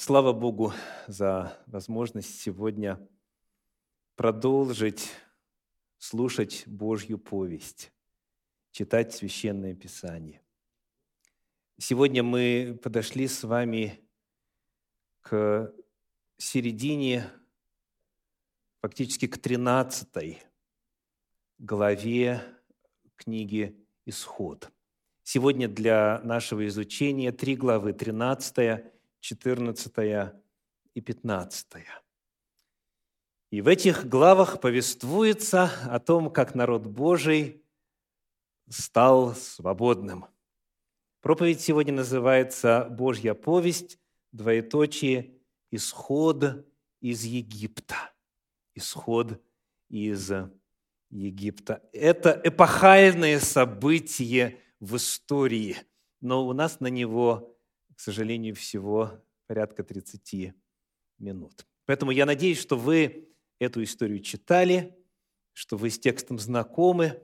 Слава Богу за возможность сегодня продолжить слушать Божью повесть, читать Священное Писание. Сегодня мы подошли с вами к середине, фактически к 13 главе книги «Исход». Сегодня для нашего изучения три главы, 13 14 и 15. И в этих главах повествуется о том, как народ Божий стал свободным. Проповедь сегодня называется «Божья повесть», двоеточие «Исход из Египта». Исход из Египта. Это эпохальное событие в истории, но у нас на него к сожалению, всего порядка 30 минут. Поэтому я надеюсь, что вы эту историю читали, что вы с текстом знакомы,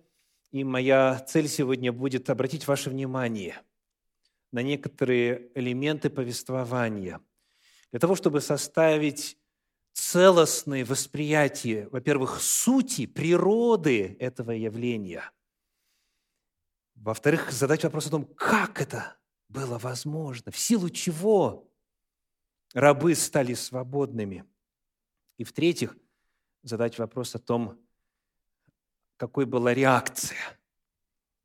и моя цель сегодня будет обратить ваше внимание на некоторые элементы повествования, для того, чтобы составить целостное восприятие, во-первых, сути, природы этого явления. Во-вторых, задать вопрос о том, как это было возможно, в силу чего рабы стали свободными. И в-третьих, задать вопрос о том, какой была реакция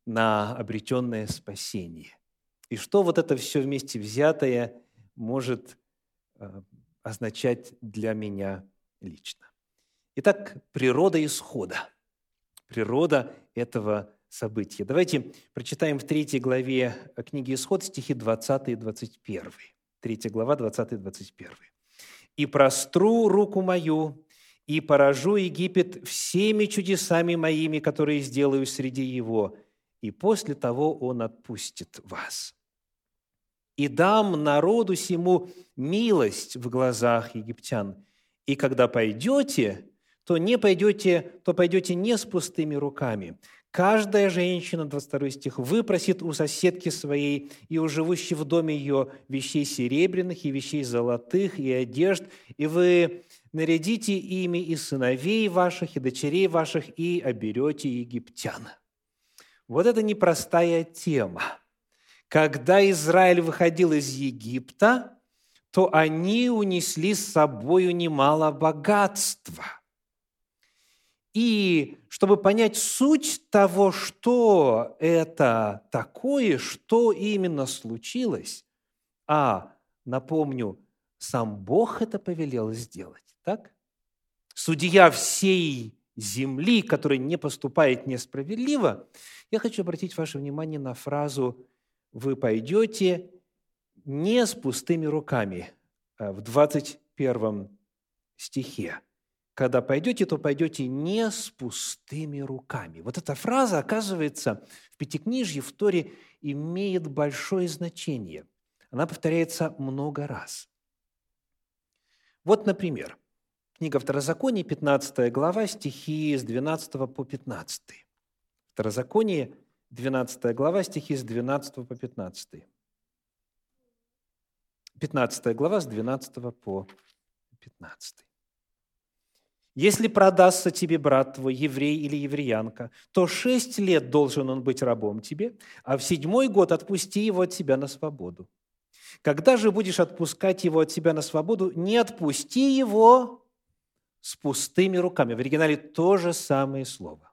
на обретенное спасение. И что вот это все вместе взятое может э, означать для меня лично. Итак, природа исхода, природа этого события. Давайте прочитаем в третьей главе книги Исход стихи 20 и 21. Третья глава, 20 и 21. «И простру руку мою, и поражу Египет всеми чудесами моими, которые сделаю среди его, и после того он отпустит вас. И дам народу сему милость в глазах египтян. И когда пойдете, то не пойдете, то пойдете не с пустыми руками, Каждая женщина, 22 стих, выпросит у соседки своей и у живущей в доме ее вещей серебряных и вещей золотых и одежд, и вы нарядите ими и сыновей ваших, и дочерей ваших, и оберете египтян». Вот это непростая тема. Когда Израиль выходил из Египта, то они унесли с собой немало богатства – и чтобы понять суть того, что это такое, что именно случилось, а, напомню, сам Бог это повелел сделать, так? Судья всей земли, который не поступает несправедливо, я хочу обратить ваше внимание на фразу «Вы пойдете не с пустыми руками» э, в 21 стихе когда пойдете, то пойдете не с пустыми руками. Вот эта фраза, оказывается, в Пятикнижье, в Торе имеет большое значение. Она повторяется много раз. Вот, например, книга Второзакония, 15 глава, стихи с 12 по 15. Второзаконие, 12 глава, стихи с 12 по 15. 15 глава с 12 по 15. Если продастся тебе брат твой, еврей или евреянка, то шесть лет должен он быть рабом тебе, а в седьмой год отпусти его от себя на свободу. Когда же будешь отпускать его от себя на свободу, не отпусти его с пустыми руками. В оригинале то же самое слово.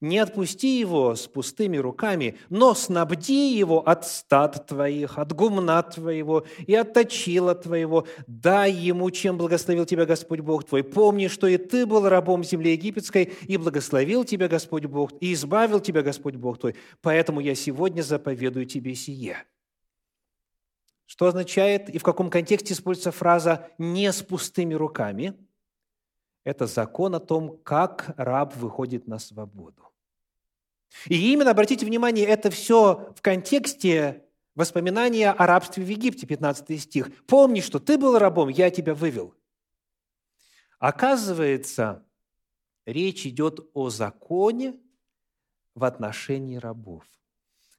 Не отпусти его с пустыми руками, но снабди его от стад твоих, от гумна твоего и от точила твоего. Дай ему, чем благословил тебя Господь Бог твой. Помни, что и ты был рабом земли египетской, и благословил тебя Господь Бог, и избавил тебя Господь Бог твой. Поэтому я сегодня заповедую тебе сие». Что означает и в каком контексте используется фраза «не с пустыми руками»? Это закон о том, как раб выходит на свободу. И именно, обратите внимание, это все в контексте воспоминания о рабстве в Египте, 15 стих. «Помни, что ты был рабом, я тебя вывел». Оказывается, речь идет о законе в отношении рабов.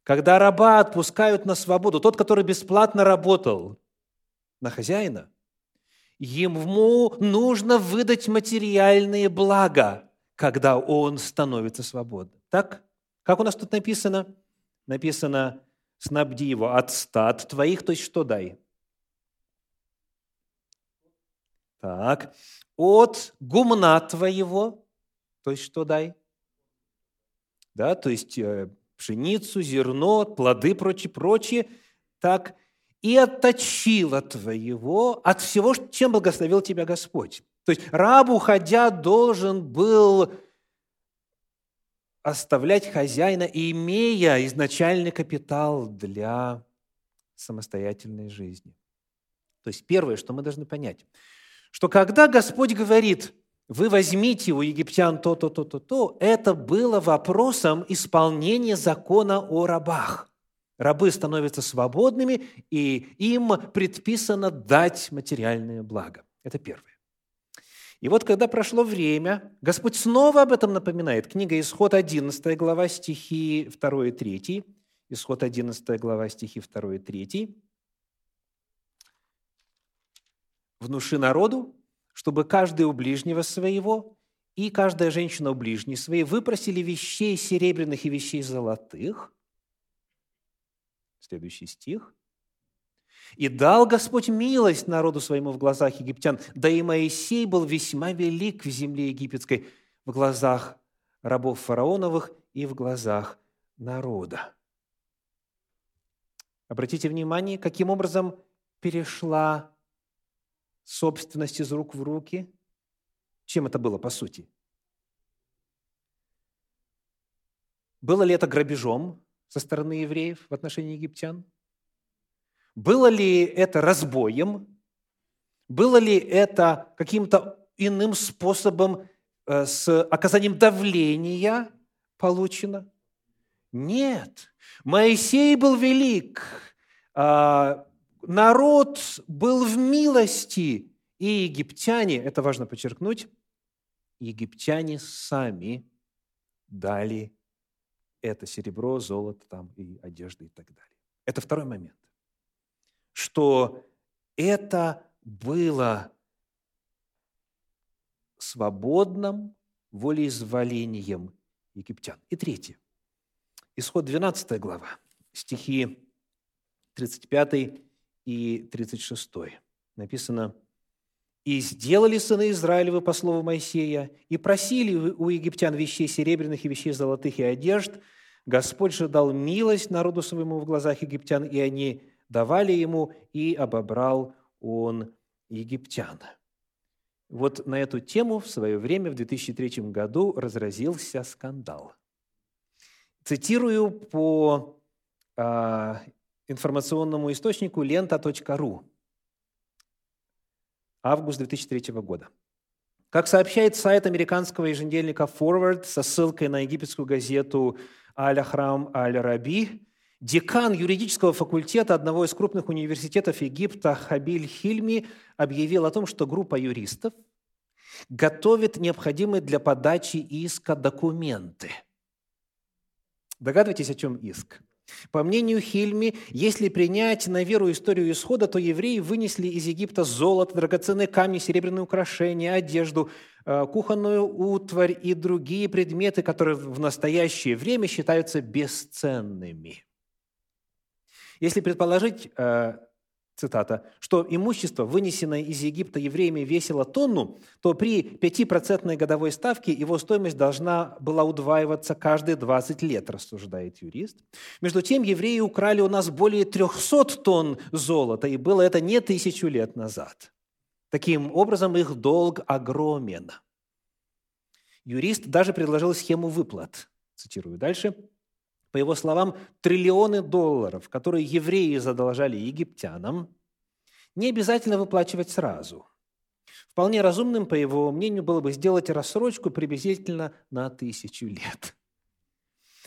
Когда раба отпускают на свободу, тот, который бесплатно работал, на хозяина, ему нужно выдать материальные блага, когда он становится свободным. Так? Как у нас тут написано? Написано, снабди его от стад твоих, то есть что дай? Так. От гумна твоего, то есть что дай? Да, то есть э, пшеницу, зерно, плоды, прочее, прочее. Так, и отточила твоего от всего, чем благословил тебя Господь. То есть раб, уходя, должен был оставлять хозяина, имея изначальный капитал для самостоятельной жизни. То есть первое, что мы должны понять, что когда Господь говорит, вы возьмите у египтян то-то, то-то, то, это было вопросом исполнения закона о рабах. Рабы становятся свободными, и им предписано дать материальное благо. Это первое. И вот когда прошло время, Господь снова об этом напоминает. Книга Исход 11 глава стихи 2 и 3. Исход 11 глава стихи 2 и 3. «Внуши народу, чтобы каждый у ближнего своего и каждая женщина у ближней своей выпросили вещей серебряных и вещей золотых, Следующий стих. «И дал Господь милость народу своему в глазах египтян, да и Моисей был весьма велик в земле египетской, в глазах рабов фараоновых и в глазах народа». Обратите внимание, каким образом перешла собственность из рук в руки. Чем это было по сути? Было ли это грабежом? со стороны евреев в отношении египтян? Было ли это разбоем? Было ли это каким-то иным способом э, с оказанием давления получено? Нет. Моисей был велик, а, народ был в милости, и египтяне, это важно подчеркнуть, египтяне сами дали это серебро, золото там и одежда и так далее. Это второй момент. Что это было свободным волеизволением египтян. И третье. Исход 12 глава, стихи 35 и 36. Написано – и сделали сыны Израилевы по слову Моисея, и просили у египтян вещей серебряных и вещей золотых и одежд. Господь же дал милость народу своему в глазах египтян, и они давали ему, и обобрал он египтян. Вот на эту тему в свое время, в 2003 году, разразился скандал. Цитирую по а, информационному источнику лента.ру август 2003 года. Как сообщает сайт американского еженедельника Forward со ссылкой на египетскую газету Аль-Ахрам Аль-Раби, декан юридического факультета одного из крупных университетов Египта Хабиль Хильми объявил о том, что группа юристов готовит необходимые для подачи иска документы. Догадываетесь, о чем иск? По мнению Хильми, если принять на веру историю исхода, то евреи вынесли из Египта золото, драгоценные камни, серебряные украшения, одежду, э, кухонную утварь и другие предметы, которые в настоящее время считаются бесценными. Если предположить э, цитата, что имущество, вынесенное из Египта евреями, весило тонну, то при 5% годовой ставке его стоимость должна была удваиваться каждые 20 лет, рассуждает юрист. Между тем, евреи украли у нас более 300 тонн золота, и было это не тысячу лет назад. Таким образом, их долг огромен. Юрист даже предложил схему выплат. Цитирую дальше. По его словам, триллионы долларов, которые евреи задолжали египтянам, не обязательно выплачивать сразу. Вполне разумным, по его мнению, было бы сделать рассрочку приблизительно на тысячу лет.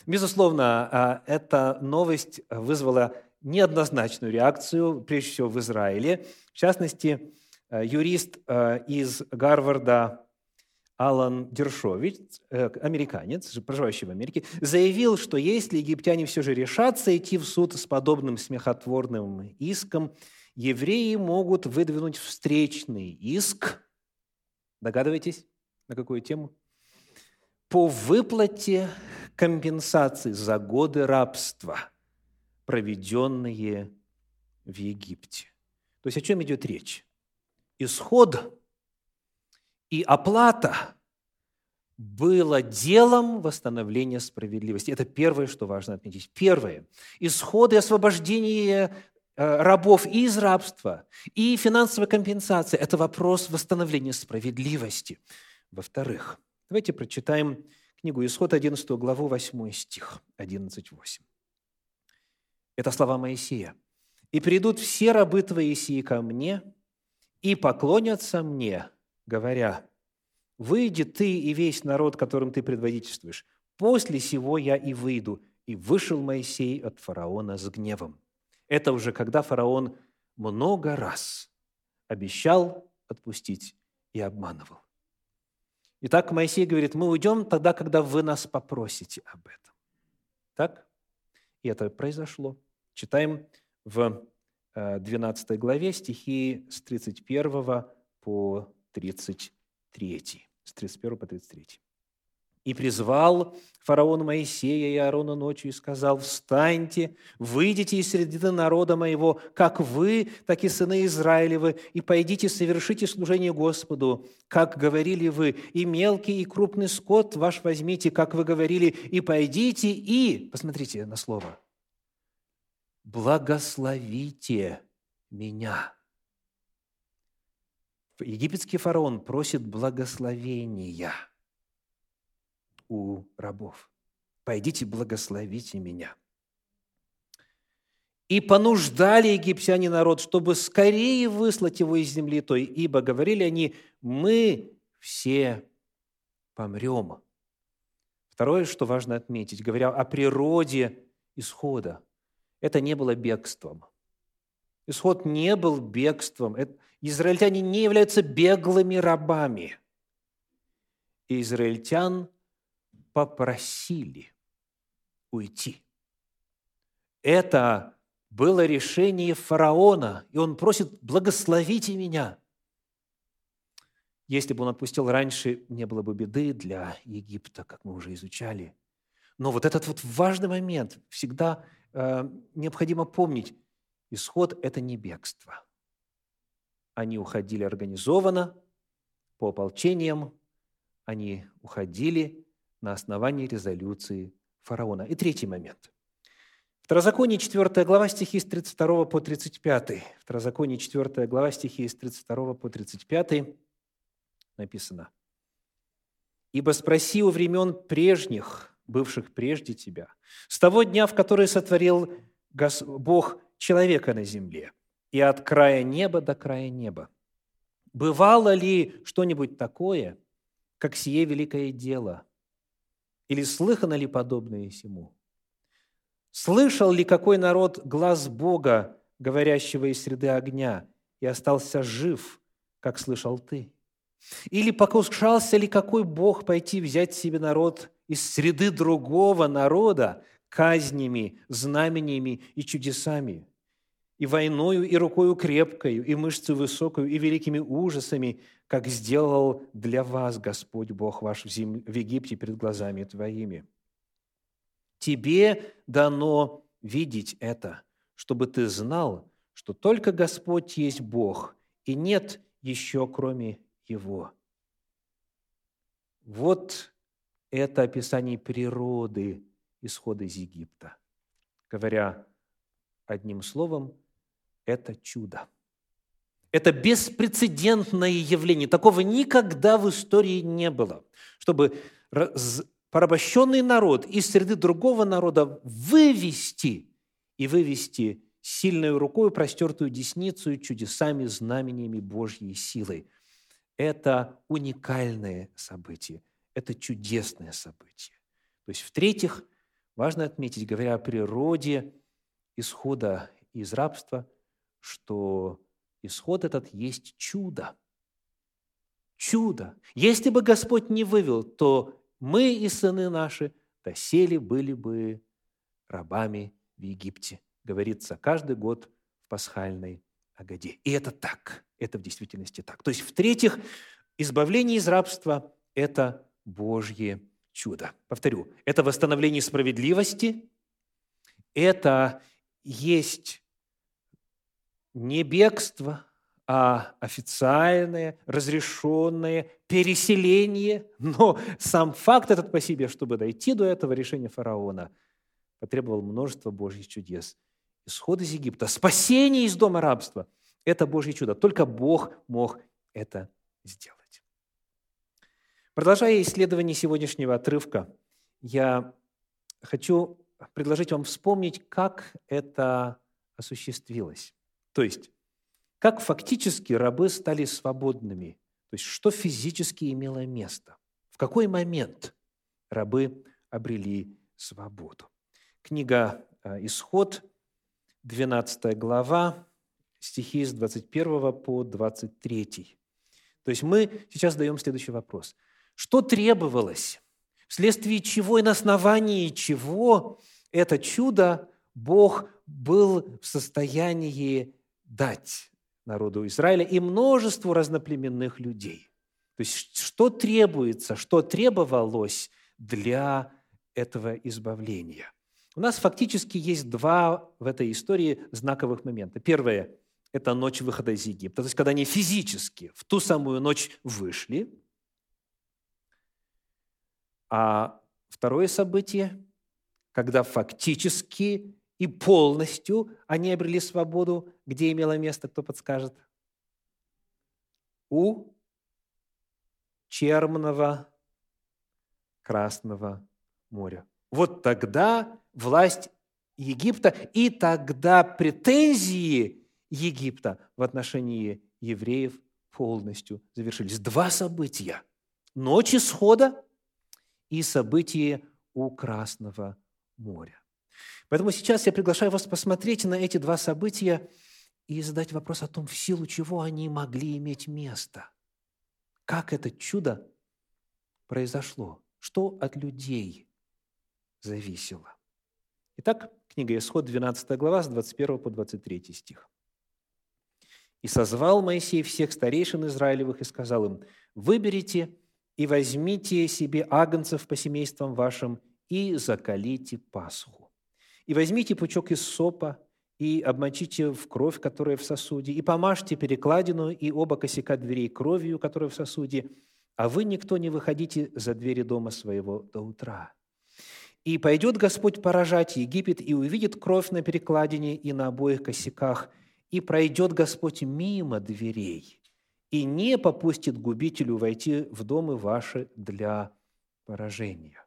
Безусловно, а, эта новость вызвала неоднозначную реакцию, прежде всего в Израиле. В частности, а, юрист а, из Гарварда Алан Дершович, э, американец, проживающий в Америке, заявил, что если египтяне все же решатся идти в суд с подобным смехотворным иском, евреи могут выдвинуть встречный иск, догадываетесь, на какую тему? По выплате компенсации за годы рабства, проведенные в Египте. То есть о чем идет речь? Исход и оплата было делом восстановления справедливости. Это первое, что важно отметить. Первое. Исходы освобождения э, рабов из рабства, и финансовая компенсация – это вопрос восстановления справедливости. Во-вторых, давайте прочитаем книгу Исход, 11 главу, 8 стих, 11.8. Это слова Моисея. «И придут все рабы твои сии ко мне, и поклонятся мне, говоря, Выйди ты и весь народ, которым ты предводительствуешь. После сего я и выйду. И вышел Моисей от фараона с гневом. Это уже когда фараон много раз обещал отпустить и обманывал. Итак, Моисей говорит, мы уйдем тогда, когда вы нас попросите об этом. Так? И это произошло. Читаем в 12 э, главе стихи с 31 по 33 с 31 по 33. «И призвал фараон Моисея и Аарона ночью и сказал, «Встаньте, выйдите из среды народа моего, как вы, так и сыны Израилевы, и пойдите совершите служение Господу, как говорили вы, и мелкий, и крупный скот ваш возьмите, как вы говорили, и пойдите, и...» Посмотрите на слово. «Благословите меня». Египетский фараон просит благословения у рабов. «Пойдите, благословите меня». И понуждали египтяне народ, чтобы скорее выслать его из земли той, ибо говорили они, мы все помрем. Второе, что важно отметить, говоря о природе исхода, это не было бегством. Исход не был бегством. Израильтяне не являются беглыми рабами. И израильтян попросили уйти. Это было решение фараона, и он просит, благословите меня. Если бы он отпустил раньше, не было бы беды для Египта, как мы уже изучали. Но вот этот вот важный момент всегда э, необходимо помнить. Исход – это не бегство. Они уходили организованно, по ополчениям, они уходили на основании резолюции фараона. И третий момент. Второзаконие 4 глава стихи с 32 по 35. Второзаконие 4 глава стихи с 32 по 35 написано. «Ибо спроси у времен прежних, бывших прежде тебя, с того дня, в который сотворил Бог человека на земле, и от края неба до края неба. Бывало ли что-нибудь такое, как сие великое дело? Или слыхано ли подобное сему? Слышал ли какой народ глаз Бога, говорящего из среды огня, и остался жив, как слышал ты? Или покушался ли какой Бог пойти взять себе народ из среды другого народа казнями, знамениями и чудесами? и войною, и рукою крепкою, и мышцей высокою, и великими ужасами, как сделал для вас Господь Бог ваш в, зем... в Египте перед глазами твоими. Тебе дано видеть это, чтобы ты знал, что только Господь есть Бог, и нет еще кроме Его. Вот это описание природы исхода из Египта. Говоря одним словом, это чудо. Это беспрецедентное явление. Такого никогда в истории не было. Чтобы порабощенный народ из среды другого народа вывести и вывести сильной рукой, простертую десницу, чудесами, знамениями Божьей силой. Это уникальное событие, это чудесное событие. То есть, в-третьих, важно отметить, говоря о природе исхода из рабства – что исход этот есть чудо. Чудо. Если бы Господь не вывел, то мы и сыны наши досели были бы рабами в Египте. Говорится каждый год в пасхальной Агаде. И это так. Это в действительности так. То есть, в-третьих, избавление из рабства – это Божье чудо. Повторю, это восстановление справедливости, это есть не бегство, а официальное, разрешенное переселение. Но сам факт этот по себе, чтобы дойти до этого решения фараона, потребовал множество Божьих чудес. Исход из Египта, спасение из дома рабства – это Божье чудо. Только Бог мог это сделать. Продолжая исследование сегодняшнего отрывка, я хочу предложить вам вспомнить, как это осуществилось. То есть, как фактически рабы стали свободными, то есть, что физически имело место, в какой момент рабы обрели свободу. Книга э, «Исход», 12 глава, стихи с 21 по 23. То есть мы сейчас даем следующий вопрос. Что требовалось? Вследствие чего и на основании чего это чудо Бог был в состоянии дать народу Израиля и множеству разноплеменных людей. То есть что требуется, что требовалось для этого избавления. У нас фактически есть два в этой истории знаковых момента. Первое – это ночь выхода из Египта, то есть когда они физически в ту самую ночь вышли – а второе событие, когда фактически и полностью они обрели свободу, где имело место, кто подскажет? У Чермного Красного моря. Вот тогда власть Египта и тогда претензии Египта в отношении евреев полностью завершились. Два события. Ночь исхода и события у Красного моря. Поэтому сейчас я приглашаю вас посмотреть на эти два события и задать вопрос о том, в силу чего они могли иметь место. Как это чудо произошло? Что от людей зависело? Итак, книга Исход, 12 глава, с 21 по 23 стих. «И созвал Моисей всех старейшин Израилевых и сказал им, «Выберите и возьмите себе агнцев по семействам вашим и закалите Пасху. И возьмите пучок из сопа и обмочите в кровь, которая в сосуде, и помажьте перекладину и оба косяка дверей кровью, которая в сосуде, а вы никто не выходите за двери дома своего до утра. И пойдет Господь поражать Египет, и увидит кровь на перекладине и на обоих косяках, и пройдет Господь мимо дверей, и не попустит губителю войти в домы ваши для поражения.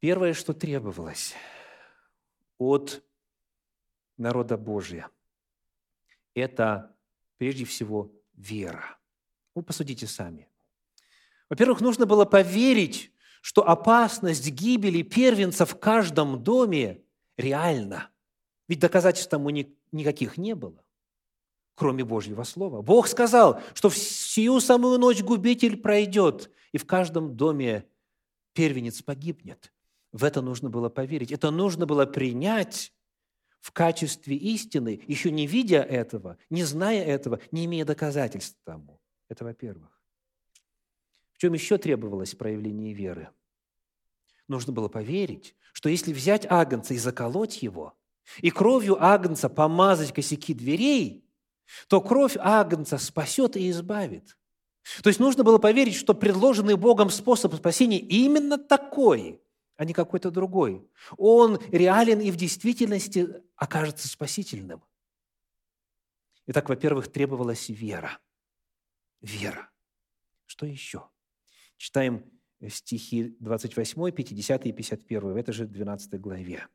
Первое, что требовалось от народа Божия, это прежде всего вера. Вы посудите сами. Во-первых, нужно было поверить, что опасность гибели первенца в каждом доме реальна. Ведь доказательств тому никаких не было кроме Божьего Слова. Бог сказал, что в сию самую ночь губитель пройдет, и в каждом доме первенец погибнет. В это нужно было поверить. Это нужно было принять в качестве истины, еще не видя этого, не зная этого, не имея доказательств тому. Это во-первых. В чем еще требовалось проявление веры? Нужно было поверить, что если взять агнца и заколоть его, и кровью агнца помазать косяки дверей, то кровь Агнца спасет и избавит. То есть нужно было поверить, что предложенный Богом способ спасения именно такой, а не какой-то другой. Он реален и в действительности окажется спасительным. Итак, во-первых, требовалась вера. Вера. Что еще? Читаем стихи 28, 50 и 51 в этой же 12 главе.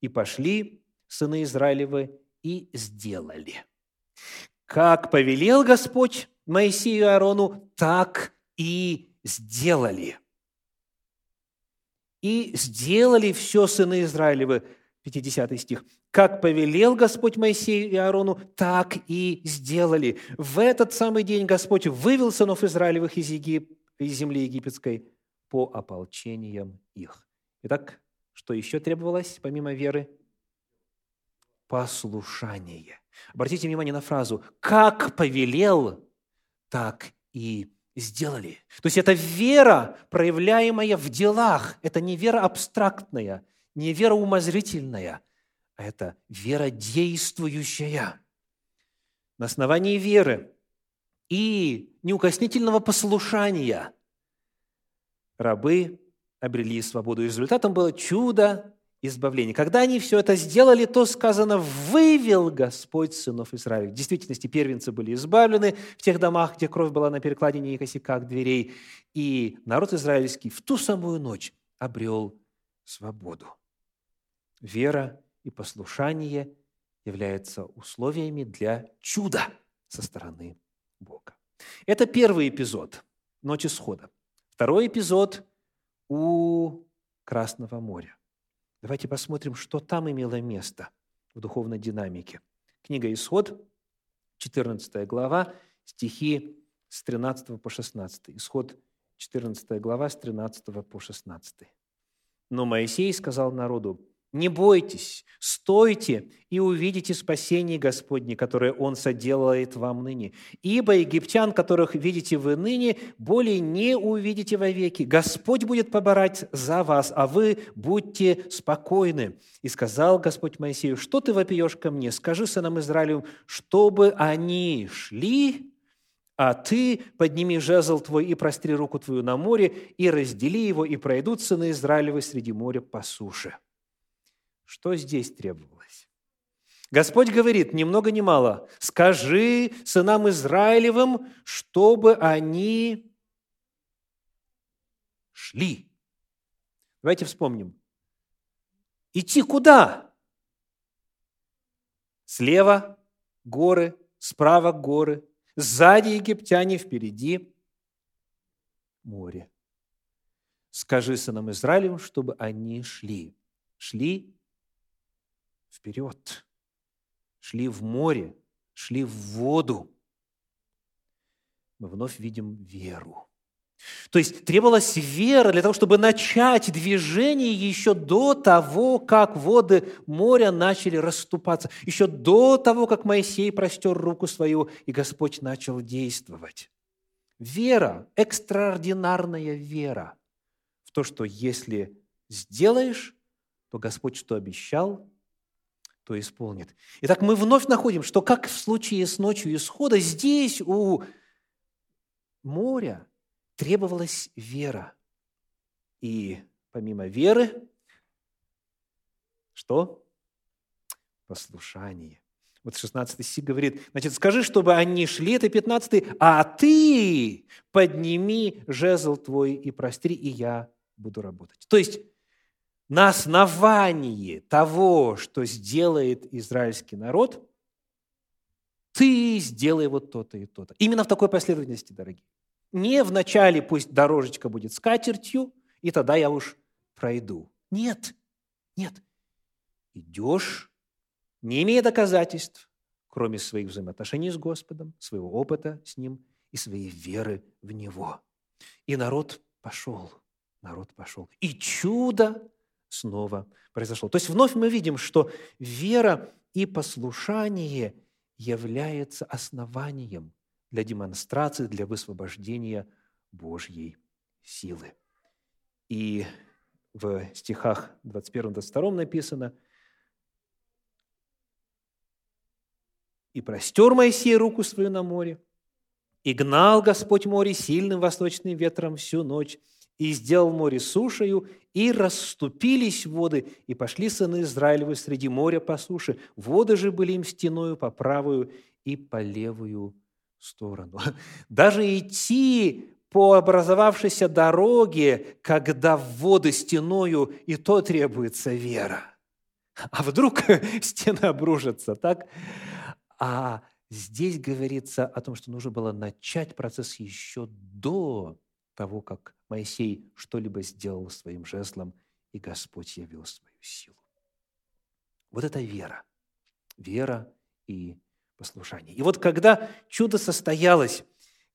«И пошли сыны Израилевы и сделали. Как повелел Господь Моисею и Аарону, так и сделали. И сделали все сыны Израилевы, 50 стих. Как повелел Господь Моисею и Аарону, так и сделали. В этот самый день Господь вывел сынов Израилевых из, Егип... из земли египетской по ополчениям их. Итак, что еще требовалось помимо веры? Послушание. Обратите внимание на фразу «как повелел, так и сделали». То есть это вера, проявляемая в делах. Это не вера абстрактная, не вера умозрительная, а это вера действующая. На основании веры и неукоснительного послушания рабы обрели свободу. Результатом было чудо избавления. Когда они все это сделали, то сказано, вывел Господь сынов Израиля. В действительности первенцы были избавлены в тех домах, где кровь была на перекладине и косяках дверей. И народ израильский в ту самую ночь обрел свободу. Вера и послушание являются условиями для чуда со стороны Бога. Это первый эпизод Ночи Схода. Второй эпизод у Красного моря. Давайте посмотрим, что там имело место в духовной динамике. Книга Исход, 14 глава, стихи с 13 по 16. Исход, 14 глава, с 13 по 16. Но Моисей сказал народу, не бойтесь, стойте и увидите спасение Господне, которое Он соделает вам ныне. Ибо египтян, которых видите вы ныне, более не увидите вовеки. Господь будет поборать за вас, а вы будьте спокойны. И сказал Господь Моисею, что ты вопиешь ко мне? Скажи сынам Израилю, чтобы они шли а ты подними жезл твой и простри руку твою на море, и раздели его, и пройдут сыны Израилевы среди моря по суше». Что здесь требовалось? Господь говорит, ни много ни мало, скажи сынам Израилевым, чтобы они шли. Давайте вспомним. Идти куда? Слева горы, справа горы, сзади египтяне, впереди море. Скажи сынам Израилевым, чтобы они шли. Шли вперед, шли в море, шли в воду. Мы вновь видим веру. То есть требовалась вера для того, чтобы начать движение еще до того, как воды моря начали расступаться, еще до того, как Моисей простер руку свою, и Господь начал действовать. Вера, экстраординарная вера в то, что если сделаешь, то Господь что обещал, то исполнит. Итак, мы вновь находим, что как в случае с ночью исхода, здесь у моря требовалась вера. И помимо веры, что? Послушание. Вот 16 стих говорит, значит, скажи, чтобы они шли, это 15 а ты подними жезл твой и простри, и я буду работать. То есть на основании того, что сделает израильский народ, ты сделай вот то-то и то-то. Именно в такой последовательности, дорогие. Не вначале пусть дорожечка будет с катертью, и тогда я уж пройду. Нет, нет. Идешь, не имея доказательств, кроме своих взаимоотношений с Господом, своего опыта с Ним и своей веры в Него. И народ пошел, народ пошел. И чудо снова произошло. То есть вновь мы видим, что вера и послушание является основанием для демонстрации, для высвобождения Божьей силы. И в стихах 21-22 написано «И простер Моисей руку свою на море, и гнал Господь море сильным восточным ветром всю ночь, и сделал море сушею, и расступились воды, и пошли сыны Израилевы среди моря по суше. Воды же были им стеною по правую и по левую сторону. Даже идти по образовавшейся дороге, когда воды стеною, и то требуется вера. А вдруг стена обрушится, так? А здесь говорится о том, что нужно было начать процесс еще до того, как Моисей что-либо сделал своим жезлом, и Господь явил свою силу. Вот это вера. Вера и послушание. И вот когда чудо состоялось,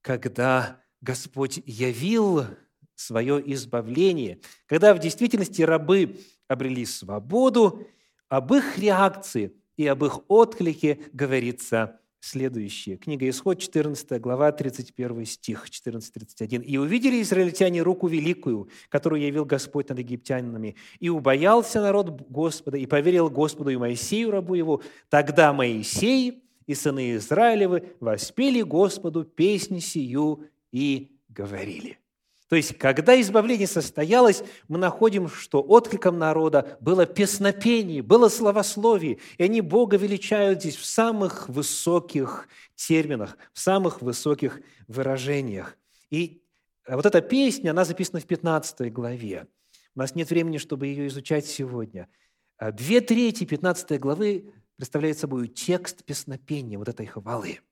когда Господь явил свое избавление, когда в действительности рабы обрели свободу, об их реакции и об их отклике говорится следующее. Книга Исход, 14 глава, 31 стих, 14-31. «И увидели израильтяне руку великую, которую явил Господь над египтянинами, и убоялся народ Господа, и поверил Господу и Моисею, рабу его. Тогда Моисей и сыны Израилевы воспели Господу песнь сию и говорили». То есть, когда избавление состоялось, мы находим, что откликом народа было песнопение, было словословие, и они Бога величают здесь в самых высоких терминах, в самых высоких выражениях. И вот эта песня, она записана в 15 главе. У нас нет времени, чтобы ее изучать сегодня. А две трети 15 главы представляют собой текст песнопения, вот этой хвалы –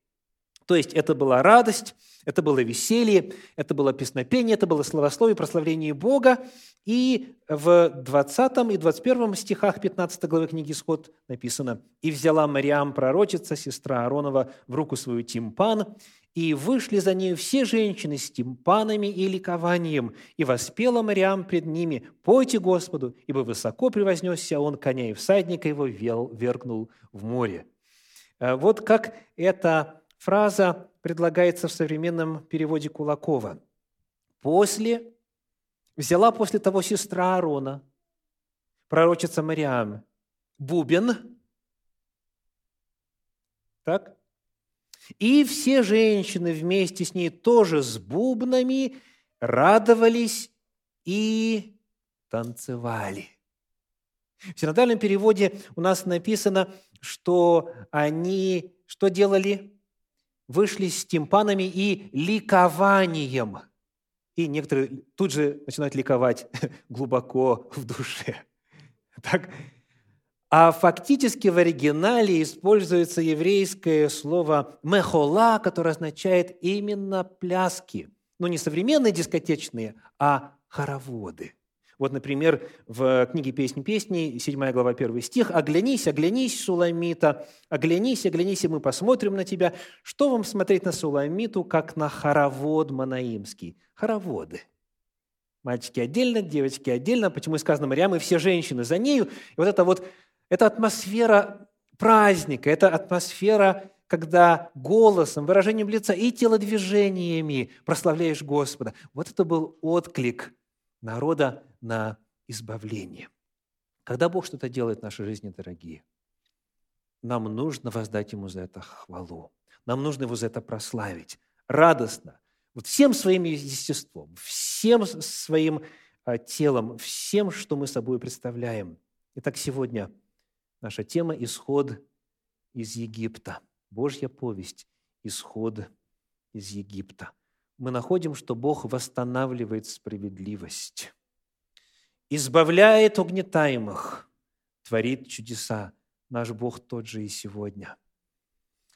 то есть это была радость, это было веселье, это было песнопение, это было словословие, прославление Бога. И в 20 и 21 стихах 15 главы книги «Исход» написано «И взяла Мариам, пророчица, сестра Ааронова, в руку свою тимпан, и вышли за нею все женщины с тимпанами и ликованием, и воспела Мариам пред ними, «Пойте Господу, ибо высоко превознесся он коня, и всадника его вел, вергнул в море». Э, вот как это фраза предлагается в современном переводе Кулакова. «После, взяла после того сестра Аарона, пророчица Мариам, бубен, так? И все женщины вместе с ней тоже с бубнами радовались и танцевали. В синодальном переводе у нас написано, что они что делали? Вышли с тимпанами и ликованием. И некоторые тут же начинают ликовать глубоко в душе. Так? А фактически в оригинале используется еврейское слово «мехола», которое означает именно пляски. Но не современные дискотечные, а хороводы – вот, например, в книге «Песнь песней», 7 глава, 1 стих, «Оглянись, оглянись, Суламита, оглянись, оглянись, и мы посмотрим на тебя». Что вам смотреть на Суламиту, как на хоровод манаимский? Хороводы. Мальчики отдельно, девочки отдельно. Почему сказано Мариам, и все женщины за нею. И вот это вот, эта атмосфера праздника, это атмосфера когда голосом, выражением лица и телодвижениями прославляешь Господа. Вот это был отклик народа на избавление. Когда Бог что-то делает в нашей жизни, дорогие, нам нужно воздать Ему за это хвалу. Нам нужно Его за это прославить. Радостно. Вот всем своим естеством, всем своим а, телом, всем, что мы собой представляем. Итак, сегодня наша тема – исход из Египта. Божья повесть – исход из Египта. Мы находим, что Бог восстанавливает справедливость избавляет угнетаемых, творит чудеса. Наш Бог тот же и сегодня.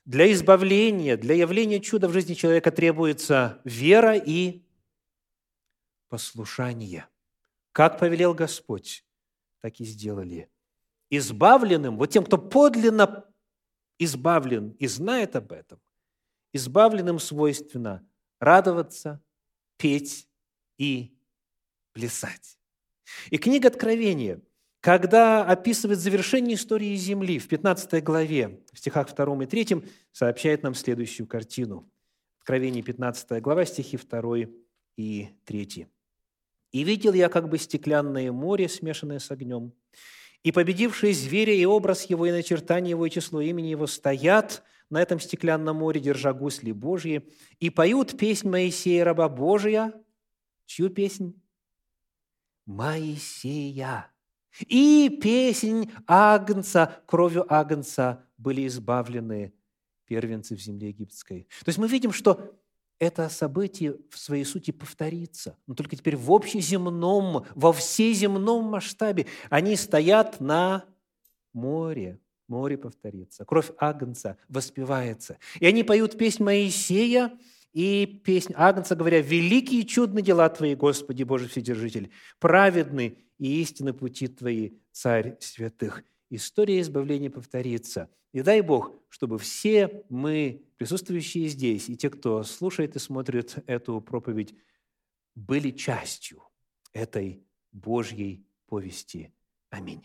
Для избавления, для явления чуда в жизни человека требуется вера и послушание. Как повелел Господь, так и сделали. Избавленным, вот тем, кто подлинно избавлен и знает об этом, избавленным свойственно радоваться, петь и плясать. И книга Откровения, когда описывает завершение истории Земли в 15 главе, в стихах 2 и 3, сообщает нам следующую картину. Откровение 15 глава, стихи 2 и 3. «И видел я как бы стеклянное море, смешанное с огнем, и победившие зверя и образ его, и начертание его, и число имени его стоят на этом стеклянном море, держа гусли Божьи, и поют песнь Моисея, раба Божия». Чью песнь? Моисея. И песнь Агнца, кровью Агнца были избавлены первенцы в земле египетской. То есть мы видим, что это событие в своей сути повторится, но только теперь в общеземном, во всеземном масштабе. Они стоят на море, море повторится, кровь Агнца воспевается. И они поют песнь Моисея, и песнь Агнца, говоря, «Великие чудные дела Твои, Господи Божий Вседержитель, праведны и истинны пути Твои, Царь святых». История избавления повторится. И дай Бог, чтобы все мы, присутствующие здесь, и те, кто слушает и смотрит эту проповедь, были частью этой Божьей повести. Аминь.